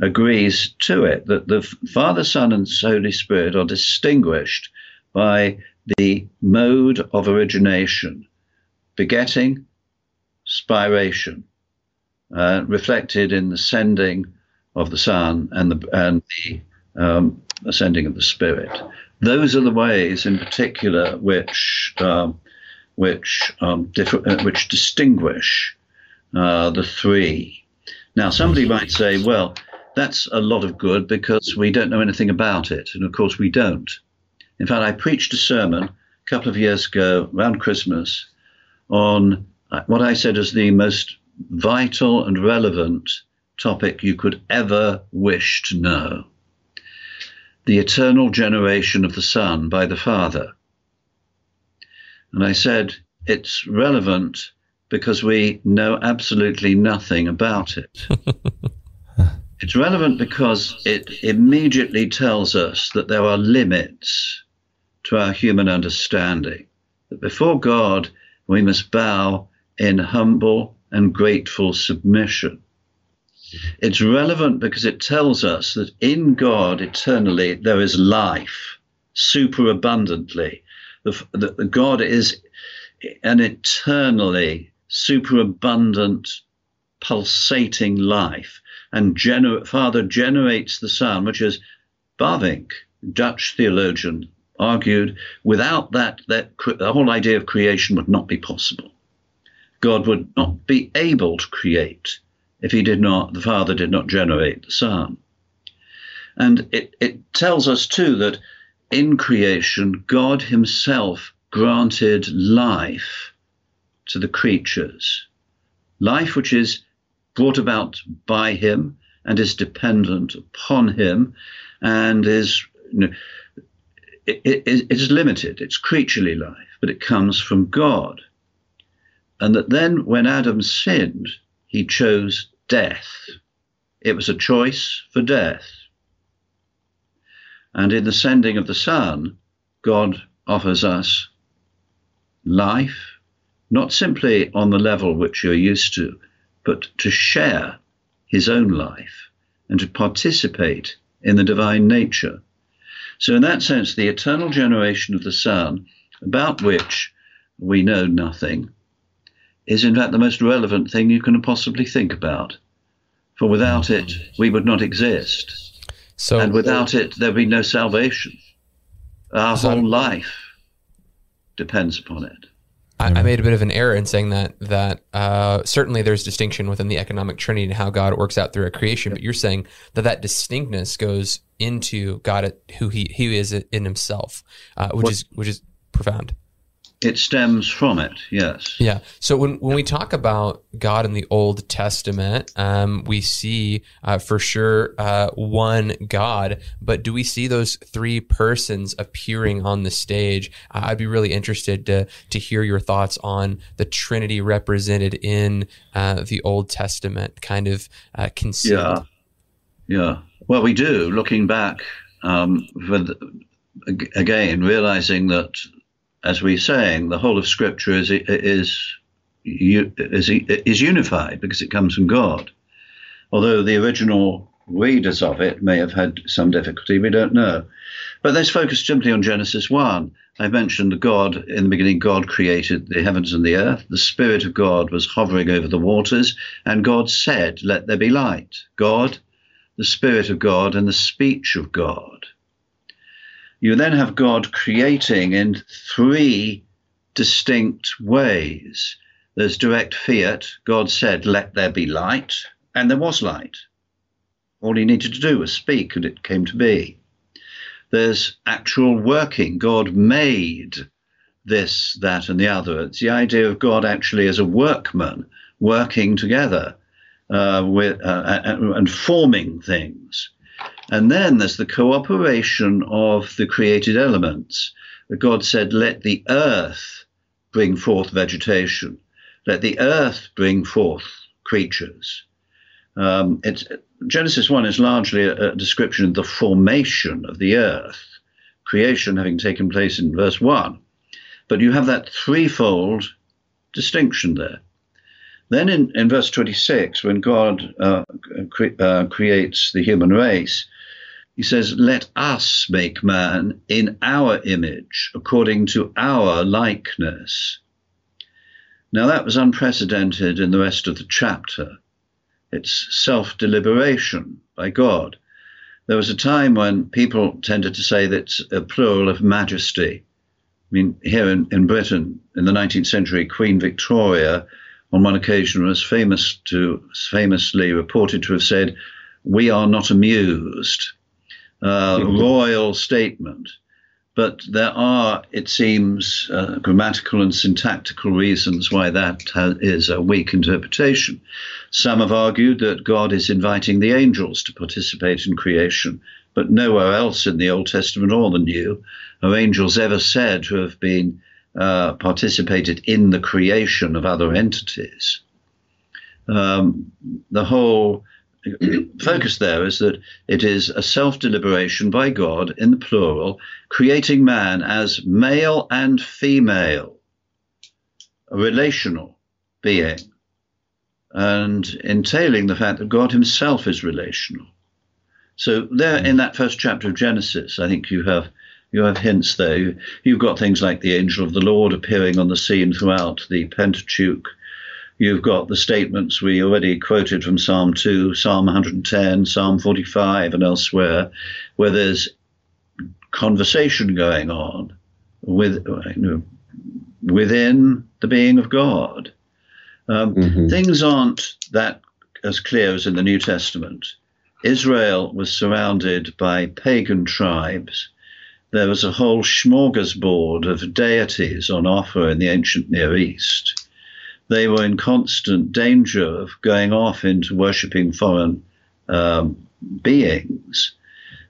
agrees to it that the Father, Son, and Holy Spirit are distinguished by the mode of origination, begetting, spiration, uh, reflected in the sending of the Son and the and the um, ascending of the Spirit. Those are the ways, in particular, which um, which um, uh, which distinguish uh, the three. Now, somebody might say, "Well, that's a lot of good because we don't know anything about it. And of course, we don't. In fact, I preached a sermon a couple of years ago around Christmas on uh, what I said is the most vital and relevant topic you could ever wish to know the eternal generation of the Son by the Father. And I said it's relevant because we know absolutely nothing about it. It's relevant because it immediately tells us that there are limits to our human understanding. That before God, we must bow in humble and grateful submission. It's relevant because it tells us that in God eternally there is life superabundantly. The, the, God is an eternally superabundant, pulsating life and gener- Father generates the Son, which is Bavinck, Dutch theologian, argued without that, that cre- the whole idea of creation would not be possible. God would not be able to create if he did not, the Father did not generate the Son. And it, it tells us too that in creation, God himself granted life to the creatures, life which is brought about by him and is dependent upon him and is you know, it, it, it is limited. It's creaturely life, but it comes from God. And that then when Adam sinned, he chose death. It was a choice for death. And in the sending of the Son, God offers us life, not simply on the level which you're used to, but to share his own life and to participate in the divine nature. So, in that sense, the eternal generation of the Son, about which we know nothing, is in fact the most relevant thing you can possibly think about. For without it, we would not exist. So, and without it, there would be no salvation. Our so, whole life depends upon it. I, I, made a bit of an error in saying that that uh, certainly there's distinction within the economic trinity and how God works out through a creation, but you're saying that that distinctness goes into God, who he he is in Himself, uh, which what, is which is profound. It stems from it, yes. Yeah. So when, when we talk about God in the Old Testament, um, we see uh, for sure uh, one God, but do we see those three persons appearing on the stage? Uh, I'd be really interested to, to hear your thoughts on the Trinity represented in uh, the Old Testament, kind of uh, concealed. Yeah. Yeah. Well, we do, looking back um, the, again, realizing that as we're saying, the whole of Scripture is is is is unified because it comes from God. Although the original readers of it may have had some difficulty, we don't know. But let's focus simply on Genesis 1. I mentioned that God, in the beginning, God created the heavens and the earth. The Spirit of God was hovering over the waters, and God said, Let there be light. God, the Spirit of God, and the speech of God. You then have God creating in three distinct ways. There's direct fiat. God said, Let there be light, and there was light. All he needed to do was speak, and it came to be. There's actual working. God made this, that, and the other. It's the idea of God actually as a workman working together uh, with uh, and forming things. And then there's the cooperation of the created elements. God said, Let the earth bring forth vegetation, let the earth bring forth creatures. Um, Genesis 1 is largely a, a description of the formation of the earth, creation having taken place in verse 1. But you have that threefold distinction there. Then in, in verse 26, when God uh, cre- uh, creates the human race, he says, Let us make man in our image, according to our likeness. Now, that was unprecedented in the rest of the chapter. It's self deliberation by God. There was a time when people tended to say that it's a plural of majesty. I mean, here in, in Britain, in the 19th century, Queen Victoria, on one occasion, was famous to famously reported to have said, "We are not amused." Uh, mm-hmm. Royal statement, but there are, it seems, uh, grammatical and syntactical reasons why that ha- is a weak interpretation. Some have argued that God is inviting the angels to participate in creation, but nowhere else in the Old Testament or the New are angels ever said to have been uh, participated in the creation of other entities. Um, the whole focus there is that it is a self deliberation by God in the plural, creating man as male and female, a relational being, and entailing the fact that God himself is relational. So there in that first chapter of Genesis, I think you have you have hints there. You've got things like the angel of the Lord appearing on the scene throughout the Pentateuch. You've got the statements we already quoted from Psalm 2, Psalm 110, Psalm 45, and elsewhere, where there's conversation going on with, you know, within the being of God. Um, mm-hmm. Things aren't that as clear as in the New Testament. Israel was surrounded by pagan tribes there was a whole smorgasbord of deities on offer in the ancient Near East. They were in constant danger of going off into worshipping foreign um, beings.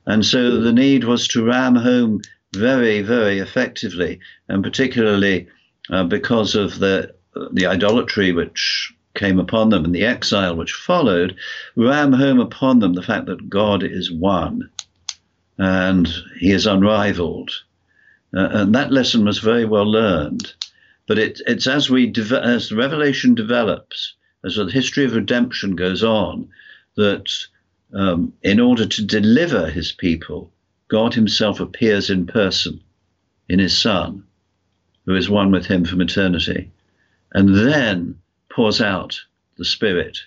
And so the need was to ram home very, very effectively, and particularly uh, because of the, the idolatry which came upon them and the exile which followed, ram home upon them the fact that God is one and he is unrivaled. Uh, and that lesson was very well learned. But it, it's as we de- as the revelation develops, as the history of redemption goes on, that um, in order to deliver his people, God Himself appears in person in His Son, who is one with Him from eternity, and then pours out the Spirit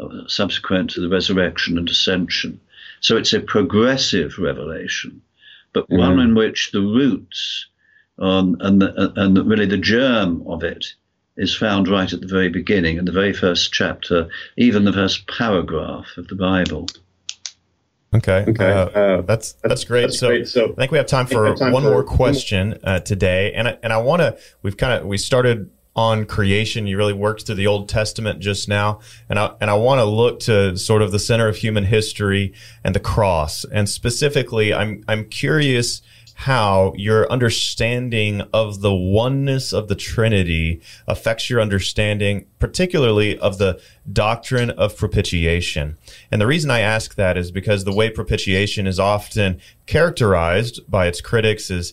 uh, subsequent to the resurrection and ascension. So it's a progressive revelation, but mm-hmm. one in which the roots um, and, the, and really the germ of it is found right at the very beginning, in the very first chapter, even the first paragraph of the Bible. Okay, okay, uh, uh, that's that's great. That's so, great. so, I think we have time for have time one for more question uh, today, and I, and I want to. We've kind of we started on creation. You really worked through the Old Testament just now, and I and I want to look to sort of the center of human history and the cross. And specifically, I'm I'm curious how your understanding of the oneness of the Trinity affects your understanding, particularly of the doctrine of propitiation. And the reason I ask that is because the way propitiation is often characterized by its critics is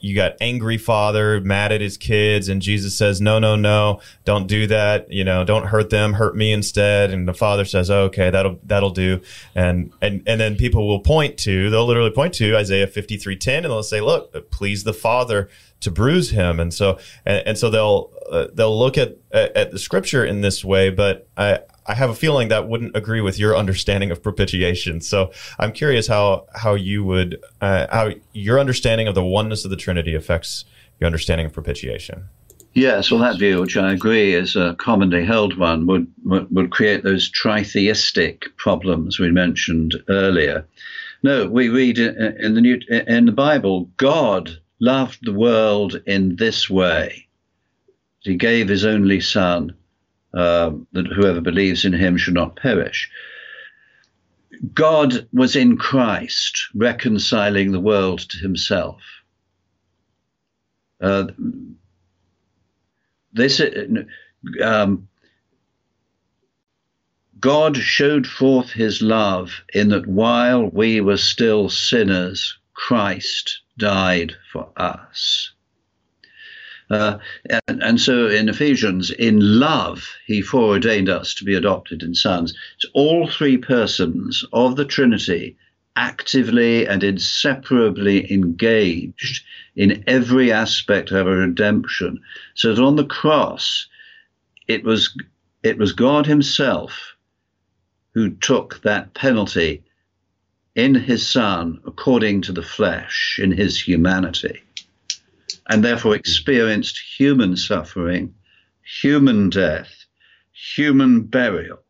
you got angry father mad at his kids and jesus says no no no don't do that. You know don't hurt them hurt me instead. And the father says oh, okay that'll that'll do. And and and then people will point to they'll literally point to isaiah 53:10 and they'll say look please the father to bruise him. And so and, and so they'll uh, they'll look at, at the scripture in this way but i I have a feeling that wouldn't agree with your understanding of propitiation. So I'm curious how how you would uh, how your understanding of the oneness of the Trinity affects your understanding of propitiation. Yes, well, that view, which I agree is a commonly held one, would, would, create those tritheistic problems we mentioned earlier. No, we read in the New in the Bible, God loved the world in this way. He gave his only Son uh, that whoever believes in him should not perish. God was in Christ, reconciling the world to himself. Uh, this um, God showed forth his love in that while we were still sinners, Christ died for us. Uh, and, and, so in Ephesians, in love, he foreordained us to be adopted in sons. It's all three persons of the Trinity actively and inseparably engaged in every aspect of our redemption. So that on the cross, it was it was God Himself who took that penalty in His Son according to the flesh, in His humanity and therefore experienced human suffering, human death, human burial.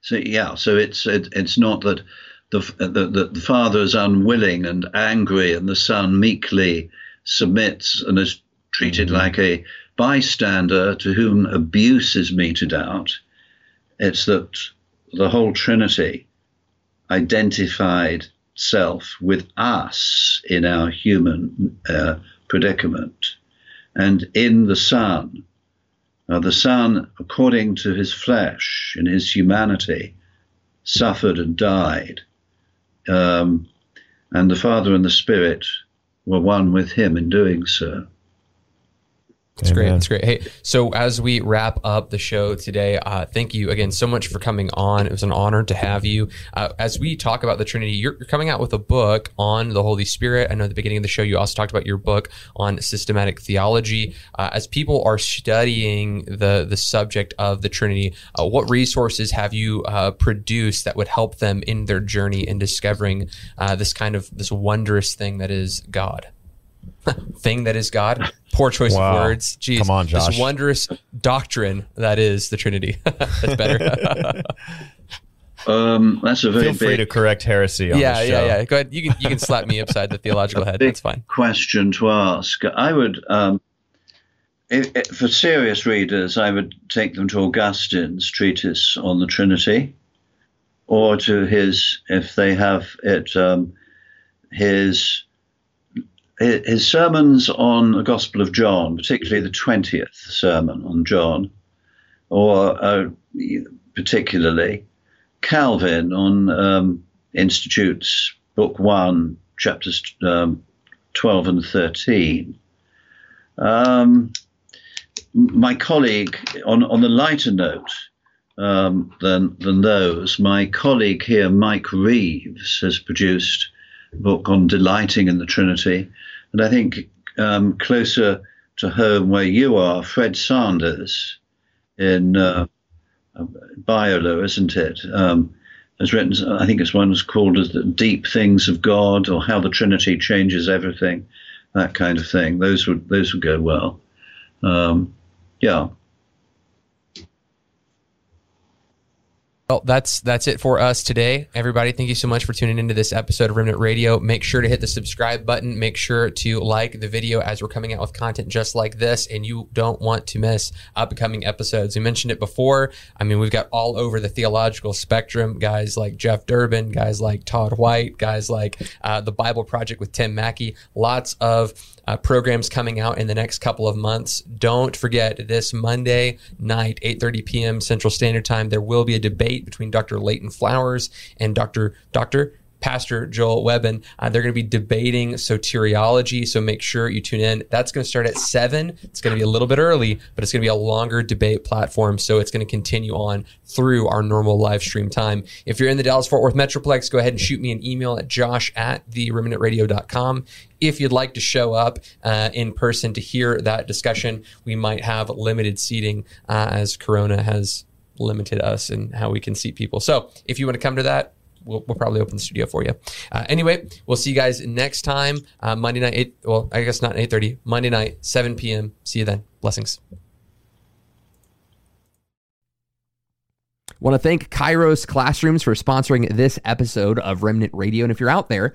So yeah, so it's it, it's not that the, the the father is unwilling and angry, and the son meekly submits and is treated mm-hmm. like a bystander to whom abuse is meted out. It's that the whole Trinity identified self with us in our human uh, predicament. And in the Son, the Son, according to his flesh, in his humanity, suffered and died. Um, and the Father and the Spirit were one with him in doing so. That's Amen. great. That's great. Hey, so as we wrap up the show today, uh, thank you again so much for coming on. It was an honor to have you. Uh, as we talk about the Trinity, you're, you're, coming out with a book on the Holy Spirit. I know at the beginning of the show, you also talked about your book on systematic theology. Uh, as people are studying the the subject of the Trinity, uh, what resources have you uh, produced that would help them in their journey in discovering uh, this kind of this wondrous thing that is God? Thing that is God. Poor choice wow. of words. Jeez. Come on, Josh. This wondrous doctrine that is the Trinity. that's better. um, that's a very Feel free big, to correct heresy. yeah, yeah, yeah. Go ahead. You can you can slap me upside the theological head. That's fine. Question to ask. I would, um, if, if, for serious readers, I would take them to Augustine's treatise on the Trinity, or to his, if they have it, um, his his sermons on the Gospel of John, particularly the 20th sermon on John, or uh, particularly Calvin on um, Institutes, Book 1, chapters um, 12 and 13. Um, my colleague, on, on the lighter note um, than, than those, my colleague here, Mike Reeves, has produced book on delighting in the Trinity. And I think um, closer to home where you are, Fred Sanders in uh, Biola, isn't it? Um, has written, I think it's one called as the Deep Things of God or How the Trinity Changes Everything, that kind of thing. Those would those would go well. Um, yeah. Well, that's that's it for us today. Everybody, thank you so much for tuning into this episode of Remnant Radio. Make sure to hit the subscribe button. Make sure to like the video as we're coming out with content just like this, and you don't want to miss upcoming episodes. We mentioned it before. I mean, we've got all over the theological spectrum guys like Jeff Durbin, guys like Todd White, guys like uh, the Bible Project with Tim Mackie. Lots of uh, programs coming out in the next couple of months. Don't forget this Monday night, 8:30 p.m. Central Standard Time. There will be a debate between Dr. Leighton Flowers and Dr. Dr. Pastor Joel Webbon. Uh, they're going to be debating soteriology, so make sure you tune in. That's going to start at 7. It's going to be a little bit early, but it's going to be a longer debate platform, so it's going to continue on through our normal live stream time. If you're in the Dallas Fort Worth Metroplex, go ahead and shoot me an email at josh at theremnantradio.com. If you'd like to show up uh, in person to hear that discussion, we might have limited seating uh, as Corona has limited us and how we can seat people. So if you want to come to that, we'll, we'll probably open the studio for you. Uh, anyway, we'll see you guys next time. Uh, Monday night, eight. Well, I guess not eight thirty. Monday night, seven p.m. See you then. Blessings. Want to thank Kairos Classrooms for sponsoring this episode of Remnant Radio. And if you're out there,